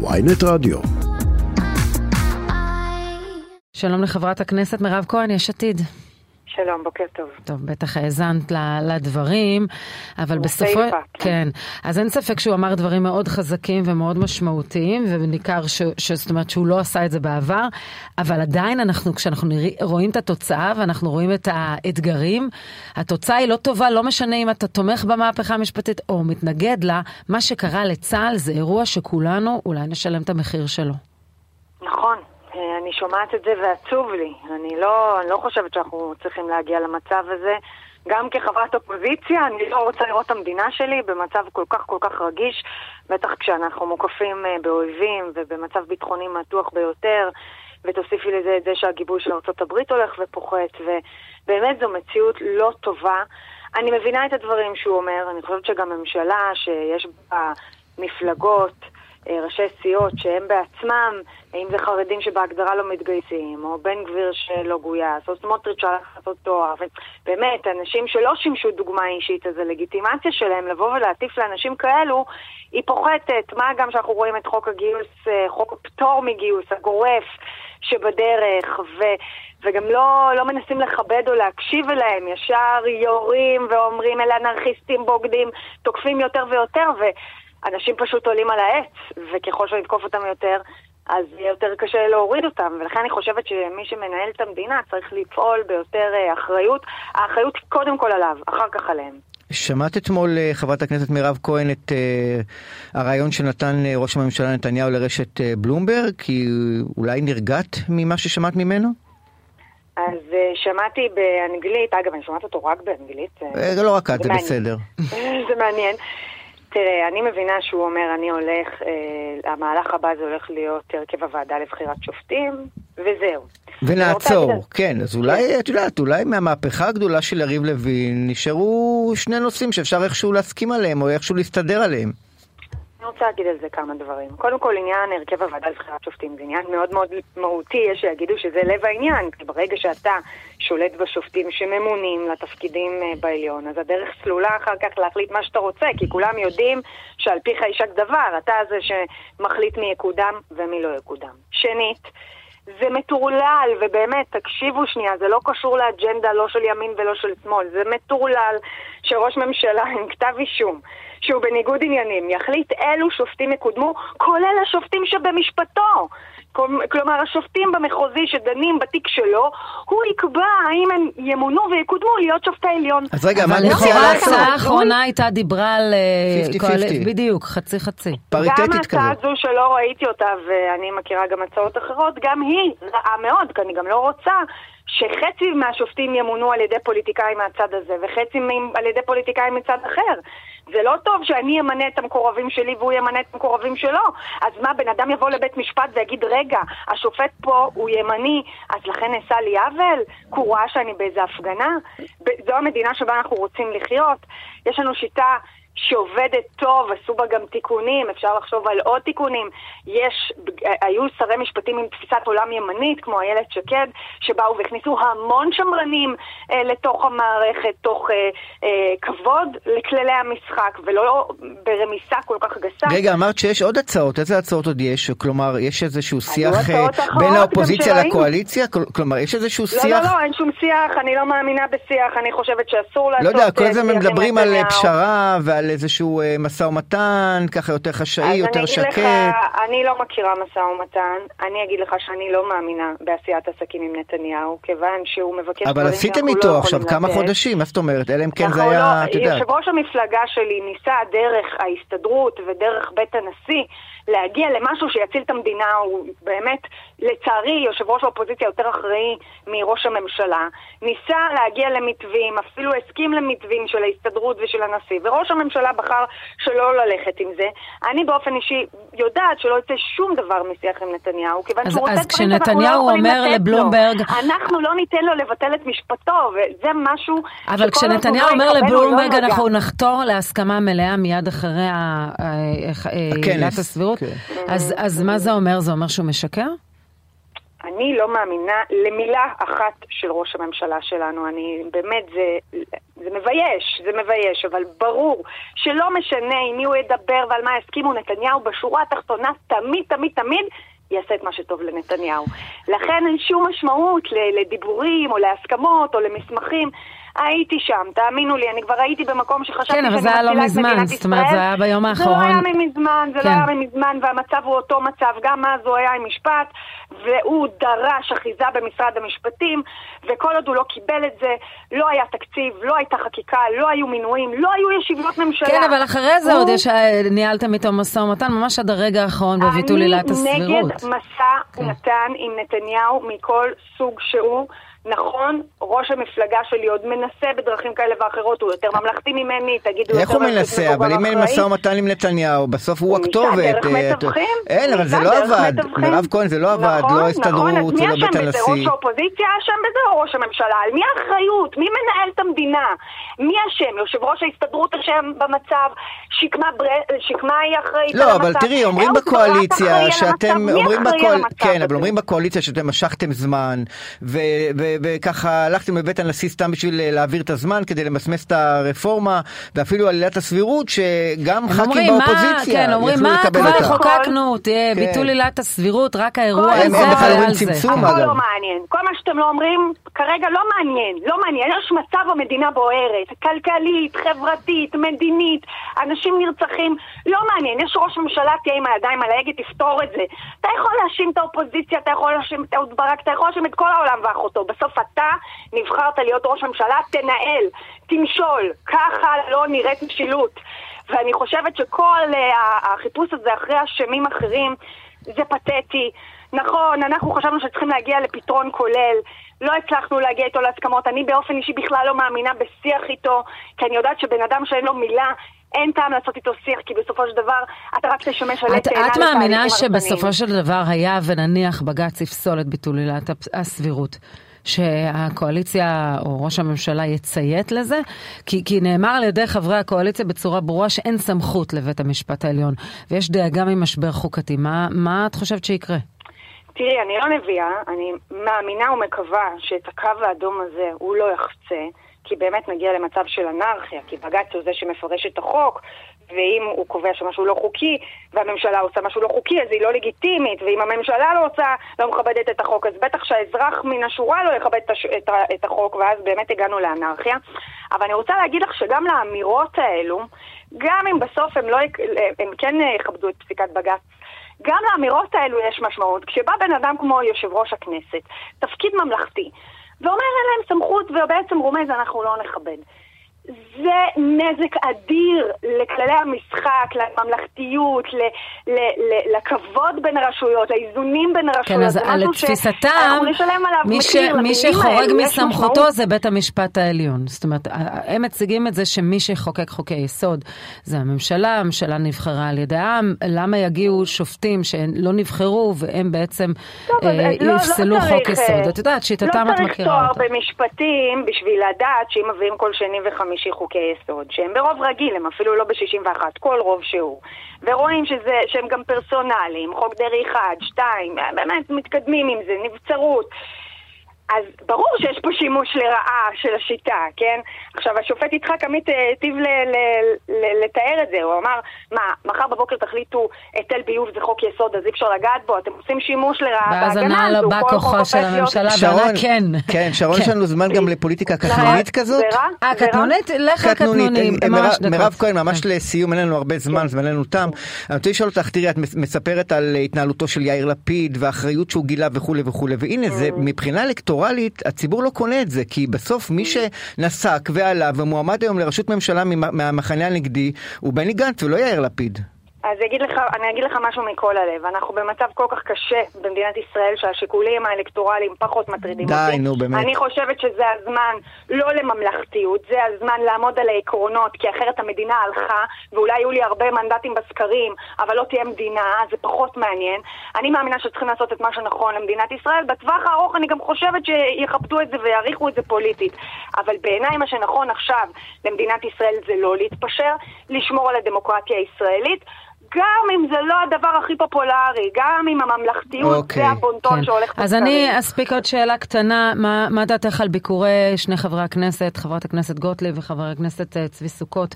ויינט רדיו. שלום לחברת הכנסת מירב כהן, יש עתיד. שלום, בוקר טוב. טוב, בטח האזנת לדברים, אבל בסופו... בסיפה, כן. כן. אז אין ספק שהוא אמר דברים מאוד חזקים ומאוד משמעותיים, וניכר ש... זאת אומרת שהוא לא עשה את זה בעבר, אבל עדיין אנחנו, כשאנחנו נרא... רואים את התוצאה ואנחנו רואים את האתגרים, התוצאה היא לא טובה, לא משנה אם אתה תומך במהפכה המשפטית או מתנגד לה, מה שקרה לצה"ל זה אירוע שכולנו אולי נשלם את המחיר שלו. נכון, אה, אני שומעת את זה ועצוב לי. אני לא, אני לא חושבת שאנחנו צריכים להגיע למצב הזה. גם כחברת אופוזיציה, אני לא רוצה לראות את המדינה שלי במצב כל כך כל כך רגיש, בטח כשאנחנו מוקפים אה, באויבים ובמצב ביטחוני מתוח ביותר, ותוסיפי לזה את זה שהגיבוי של ארה"ב הולך ופוחת, ובאמת זו מציאות לא טובה. אני מבינה את הדברים שהוא אומר, אני חושבת שגם ממשלה שיש בה מפלגות, אה, ראשי סיעות שהם בעצמם, אם זה חרדים שבהגדרה לא מתגייסים, או בן גביר שלא גויס, או סמוטריץ' שהלך לעשות תואר, באמת, אנשים שלא שימשו דוגמה אישית, אז הלגיטימציה שלהם לבוא ולהטיף לאנשים כאלו, היא פוחתת. מה גם שאנחנו רואים את חוק הגיוס, אה, חוק הפטור מגיוס, הגורף, שבדרך, ו, וגם לא, לא מנסים לכבד או להקשיב אליהם, ישר יורים ואומרים אלה אנרכיסטים בוגדים, תוקפים יותר ויותר, ו... אנשים פשוט עולים על העץ, וככל שנתקוף אותם יותר, אז יהיה יותר קשה להוריד אותם, ולכן אני חושבת שמי שמנהל את המדינה צריך לפעול ביותר אה, אחריות. האחריות היא קודם כל עליו, אחר כך עליהם. שמעת אתמול, אה, חברת הכנסת מירב כהן, את uh, הרעיון שנתן ראש הממשלה נתניהו לרשת uh, בלומברג? כי אולי נרגעת ממה ששמעת ממנו? אז uh, שמעתי באנגלית, אגב, אני שומעת אותו רק באנגלית. לא רק את, זה, זה בסדר. זה מעניין. תראה, אני מבינה שהוא אומר, אני הולך, אה, המהלך הבא זה הולך להיות הרכב הוועדה לבחירת שופטים, וזהו. ונעצור, כן, אז אולי, את יודעת, אולי מהמהפכה הגדולה של יריב לוין נשארו שני נושאים שאפשר איכשהו להסכים עליהם, או איכשהו להסתדר עליהם. רוצה להגיד על זה כמה דברים. קודם כל, עניין הרכב הוועדה לבחירת שופטים זה עניין מאוד מאוד מהותי, יש שיגידו שזה לב העניין, כי ברגע שאתה שולט בשופטים שממונים לתפקידים אה, בעליון, אז הדרך סלולה אחר כך להחליט מה שאתה רוצה, כי כולם יודעים שעל פיך יישק דבר, אתה זה שמחליט מי יקודם ומי לא יקודם. שנית, זה מטורלל, ובאמת, תקשיבו שנייה, זה לא קשור לאג'נדה לא של ימין ולא של שמאל, זה מטורלל שראש ממשלה עם כתב אישום, שהוא בניגוד עניינים, יחליט אילו שופטים יקודמו, כולל השופטים שבמשפטו. כלומר, השופטים במחוזי שדנים בתיק שלו, הוא יקבע האם הם ימונו ויקודמו להיות שופטי עליון. אז רגע, אבל לכאורה ההצעה האחרונה הייתה דיברה על... 50-50. בדיוק, חצי חצי. פריטטית כזאת. גם ההצעה הזו שלא ראיתי אותה, ואני מכירה גם הצעות אחרות, גם היא רעה מאוד, כי אני גם לא רוצה שחצי מהשופטים ימונו על ידי פוליטיקאים מהצד הזה, וחצי על ידי פוליטיקאים מצד אחר. זה לא טוב שאני אמנה את המקורבים שלי והוא ימנה את המקורבים שלו. אז מה, בן אדם יבוא לבית משפט ויגיד, רגע, השופט פה הוא ימני, אז לכן נעשה לי עוול? כי הוא ראה שאני באיזה הפגנה? זו המדינה שבה אנחנו רוצים לחיות. יש לנו שיטה שעובדת טוב, עשו בה גם תיקונים, אפשר לחשוב על עוד תיקונים. יש, היו שרי משפטים עם תפיסת עולם ימנית, כמו איילת שקד, שבאו והכניסו המון שמרנים אה, לתוך המערכת, תוך אה, אה, כבוד לכללי המשחק, ולא ברמיסה כל כך גסה. רגע, אמרת שיש עוד הצעות, איזה הצעות עוד יש? כלומר, יש איזשהו שיח אה, בין האופוזיציה לקואליציה? כלומר, יש איזשהו לא, שיח... לא, לא, אין שום שיח, אני לא מאמינה בשיח, אני חושבת שאסור לעשות... לא יודע, כל אה, הזמן מדברים על נתניהו. פשרה ועל איזשהו אה, משא ומתן, ככה יותר חשאי, יותר אז שקט. אני אגיד לך, אני לא מכירה משא ומתן, אני אגיד לך שאני לא מאמינה בעשיית עסקים עם נתניהו, כיוון שהוא מבקש אבל עשיתם איתו לא עכשיו כמה לתת. חודשים, מה זאת אומרת? אלא אם כן זה אנחנו היה, לא, את יודעת. יושב ראש המפלגה שלי ניסה דרך ההסתדרות ודרך בית הנשיא להגיע למשהו שיציל את המדינה, הוא באמת, לצערי, יושב ראש האופוזיציה יותר אחראי מראש הממשלה, ניסה להגיע למתווים, אפילו הסכים למתווים של ההסתדרות ושל הנשיא, וראש הממשלה בחר שלא ללכת עם זה. אני באופן אישי יודעת שלא יצא שום דבר משיח עם נתניהו, כיוון אז- שהוא רוצה אז דברים שאנחנו לא כשנתניהו יכולים אומר לתת לו. לבלומברג- אנחנו לא ניתן לו לבטל את משפטו, וזה משהו אבל כשנתניהו לא אומר לא לבלומברג נוגע. אנחנו נחתור להסכמה מלאה מיד אחרי ה- ה- ה- הכנס, עילת הסבירות, כן. אז אז מה זה אומר? זה אומר שהוא משקר? אני אני לא מאמינה למילה אחת של ראש הממשלה שלנו. אני, באמת, זה, זה מבייש, זה מבייש, אבל ברור שלא משנה עם מי הוא ידבר ועל מה יסכימו, נתניהו בשורה התחתונה תמיד, תמיד, תמיד יעשה את מה שטוב לנתניהו. לכן אין שום משמעות לדיבורים או להסכמות או למסמכים. הייתי שם, תאמינו לי, אני כבר הייתי במקום שחשבתי כן, אבל זה היה לא מזמן, זאת אומרת, זה היה ביום האחרון. זה לא היה מזמן, זה לא כן. לא היה מזמן, והמצב הוא אותו מצב. גם אז הוא היה עם משפט, והוא דרש אחיזה במשרד המשפטים, וכל עוד הוא לא קיבל את זה, לא היה תקציב, לא הייתה חקיקה, לא היו מינויים, לא היו ישיבות ממשלה. כן, אבל אחרי זה הוא... עוד יש, ניהלתם איתו משא ומתן, ממש עד הרגע האחרון בביטול עילת הסבירות. אני נגד משא כן. ומתן עם נתניהו מכל סוג שהוא. נכון, ראש המפלגה שלי עוד מנסה בדרכים כאלה ואחרות, הוא יותר ממלכתי ממני, תגידו יותר... איך הוא מנסה? אבל אם אין משא ומתן עם נתניהו, בסוף הוא הכתובת. הוא ניסה דרך מתווכים? אין, אבל זה לא עבד. מירב כהן, זה לא עבד, לא הסתדרות, זה לא בית הנשיא. נכון, נכון, אז מי אשם בזה? ראש האופוזיציה אשם בזה או ראש הממשלה? על מי האחריות? מי מנהל את המדינה? מי אשם? יושב ראש ההסתדרות אשם במצב? שקמה היא אחראית על המצב? לא, אבל תראי, אומרים בקואליציה שאתם... כן, אבל אומרים בקואליציה שאתם משכתם זמן, וככה הלכתם לבית הנשיא סתם בשביל אה, להעביר את הזמן כדי למסמס את הרפורמה, ואפילו על עילת הסבירות, שגם ח"כים באופוזיציה כן, אומרים, מה כבר חוקקנו, תהיה כן. ביטול עילת הסבירות, רק האירוע הזה הם בכלל אומרים צמצום אגב. הכל לא מעניין. כל מה שאתם לא אומרים, כרגע לא מעניין, לא מעניין. יש מצב המדינה בוערת, כלכלית, חברתית, מדינית, אנשים נרצחים, לא מעניין. יש ראש ממשלה, תהיה עם הידיים על ההגה, תפתור את זה. אתה יכול להאשים את האופוזיציה, אתה יכול להאשים את אהוד ברק, אתה יכול להאשים את כל העולם ואחותו. בסוף אתה נבחרת להיות ראש ממשלה, תנהל, תמשול. ככה לא נראית משילות. ואני חושבת שכל uh, החיפוש הזה אחרי אשמים אחרים זה פתטי. נכון, אנחנו חשבנו שצריכים להגיע לפתרון כולל. לא הצלחנו להגיע איתו להסכמות. אני באופן אישי בכלל לא מאמינה בשיח איתו, כי אני יודעת שבן אדם שאין לו מילה, אין טעם לעשות איתו שיח, כי בסופו של דבר אתה רק תשמש עלי תאנה את מאמינה שבסופו של דבר היה ונניח בג"ץ יפסול את ביטול עילת הסבירות. שהקואליציה או ראש הממשלה יציית לזה? כי, כי נאמר על ידי חברי הקואליציה בצורה ברורה שאין סמכות לבית המשפט העליון, ויש דאגה ממשבר חוקתי. מה, מה את חושבת שיקרה? תראי, אני לא נביאה, אני מאמינה ומקווה שאת הקו האדום הזה הוא לא יחצה. כי באמת נגיע למצב של אנרכיה, כי בג"ץ הוא זה שמפרש את החוק, ואם הוא קובע שמשהו לא חוקי, והממשלה עושה משהו לא חוקי, אז היא לא לגיטימית, ואם הממשלה לא עושה, לא מכבדת את החוק, אז בטח שהאזרח מן השורה לא יכבד את, הש... את, את החוק, ואז באמת הגענו לאנרכיה. אבל אני רוצה להגיד לך שגם לאמירות האלו, גם אם בסוף הם, לא, הם כן יכבדו את פסיקת בג"ץ, גם לאמירות האלו יש משמעות. כשבא בן אדם כמו יושב ראש הכנסת, תפקיד ממלכתי, ואומר אין להם סמכות ובעצם רומז אנחנו לא נכבד. זה נזק אדיר לכללי המשחק, לממלכתיות, ל, ל, ל, לכבוד בין הרשויות, לאיזונים בין הרשויות. כן, אז על תפיסתם, מי, ש, מי שחורג מסמכותו זה בית המשפט העליון. זאת אומרת, הם מציגים את זה שמי שחוקק חוקי יסוד זה הממשלה, הממשלה נבחרה על ידי העם, למה יגיעו שופטים שלא נבחרו והם בעצם טוב, אה, לא, לא יפסלו לא חוק יסוד? אה, את יודעת, שיטתם לא את מכירה אותה. לא צריך תואר במשפטים בשביל לדעת שאם מביאים כל שני וחמישי חמישי חוקי יסוד, שהם ברוב רגיל, הם אפילו לא ב-61, כל רוב שהוא, ורואים שזה, שהם גם פרסונליים, חוק דרעי 1, 2, באמת מתקדמים עם זה, נבצרות. אז ברור שיש פה שימוש לרעה של השיטה, כן? עכשיו, השופט יצחק עמית אה, היטיב לתאר את זה, הוא אמר, מה, מחר בבוקר תחליטו היטל ביוב זה חוק יסוד, אז אי אפשר לגעת בו, אתם עושים שימוש לרעה בהגנה הזו, ואז ענה לו בא כוחה של הממשלה, וענה כן. כן, שרון, יש לנו זמן גם לפוליטיקה קטנונית כזאת? אה, קטנונית? לך קטנונים, ממש דקות. מירב כהן, ממש כן. לסיום, אין לנו הרבה זמן, כן. זמננו תם. אני רוצה לשאול אותך, תראי, את מספרת על התנהלותו של יאיר לפיד, והאחריות שהוא גילה וכולי וכולי, והנה, זה mm. מבחינה אלקטורלית, אלקטורלית, הציבור לא קונה את זה, כי בסוף מי שנסק ועלה ומועמד היום לראשות ממשלה מהמחנה הנגדי הוא בני גנץ ולא יאיר לפיד. אז אגיד לך, אני אגיד לך משהו מכל הלב. אנחנו במצב כל כך קשה במדינת ישראל שהשיקולים האלקטורליים פחות מטרידים די, אותי. די, נו באמת. אני חושבת שזה הזמן לא לממלכתיות, זה הזמן לעמוד על העקרונות, כי אחרת המדינה הלכה, ואולי יהיו לי הרבה מנדטים בסקרים, אבל לא תהיה מדינה, זה פחות מעניין. אני מאמינה שצריכים לעשות את מה שנכון למדינת ישראל. בטווח הארוך אני גם חושבת שיכבדו את זה ויעריכו את זה פוליטית. אבל בעיניי מה שנכון עכשיו למדינת ישראל זה לא להתפשר, לשמור על הדמוקרטיה הישראלית. גם אם זה לא הדבר הכי פופולרי, גם אם הממלכתיות אוקיי, זה הבונטון כן. שהולך אז בסקרים. אני אספיק עוד שאלה קטנה, מה, מה דעתך על ביקורי שני חברי הכנסת, חברת הכנסת גוטליב וחבר הכנסת אה, צבי סוכות,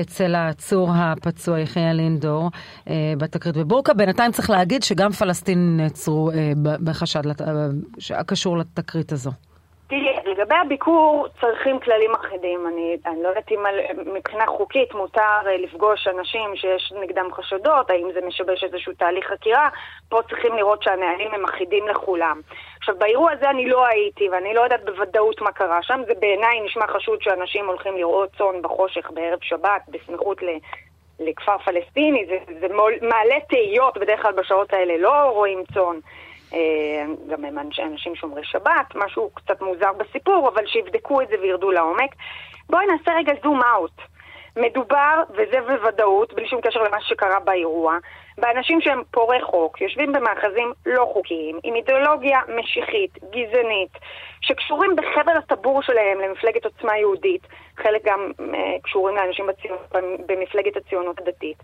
אצל העצור הפצוע יחיא לינדור אה, בתקרית בבורקה? בינתיים צריך להגיד שגם פלסטינים נעצרו אה, בחשד לת- אה, הקשור לתקרית הזו. תראי, לגבי הביקור צריכים כללים אחידים. אני, אני לא יודעת אם מבחינה חוקית מותר אה, לפגוש אנשים שיש נגדם חשדות, האם זה משבש איזשהו תהליך חקירה. פה צריכים לראות שהנהלים הם אחידים לכולם. עכשיו, באירוע הזה אני לא הייתי, ואני לא יודעת בוודאות מה קרה שם. זה בעיניי נשמע חשוד שאנשים הולכים לראות צאן בחושך בערב שבת, בסמיכות ל... לכפר פלסטיני, זה, זה מעלה תהיות, בדרך כלל בשעות האלה לא רואים צאן. אה, גם הם אנש- אנשים שומרי שבת, משהו קצת מוזר בסיפור, אבל שיבדקו את זה וירדו לעומק. בואי נעשה רגע זום אאוט. מדובר, וזה בוודאות, בלי שום קשר למה שקרה באירוע, באנשים שהם פורעי חוק, יושבים במאחזים לא חוקיים, עם אידיאולוגיה משיחית, גזענית, שקשורים בחבל הטבור שלהם למפלגת עוצמה יהודית, חלק גם אה, קשורים לאנשים בציונות, במפלגת הציונות הדתית.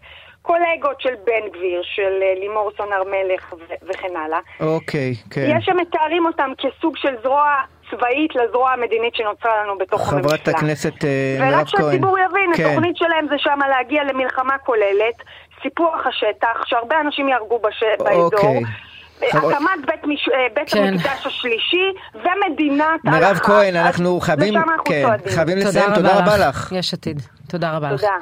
קולגות של בן גביר, של אה, לימור סון הר מלך ו- וכן הלאה. אוקיי, כן. יש שמתארים אותם כסוג של זרוע צבאית לזרוע המדינית שנוצרה לנו בתוך הממשלה. חברת הכנסת אה, מירב ורק כהן. שהציבור יבין, כן. התוכנית שלהם זה שמה להגיע למלחמה כוללת, סיפוח השטח, שהרבה אנשים יהרגו בש... באזור. אוקיי. הקמת בית, מש... אה, בית כן. המקדש השלישי ומדינת מירב הלכה. כהן, אז אנחנו חייבים, כן. חייבים לסיים, תודה רבה לך. יש עתיד. תודה רבה לך. תודה.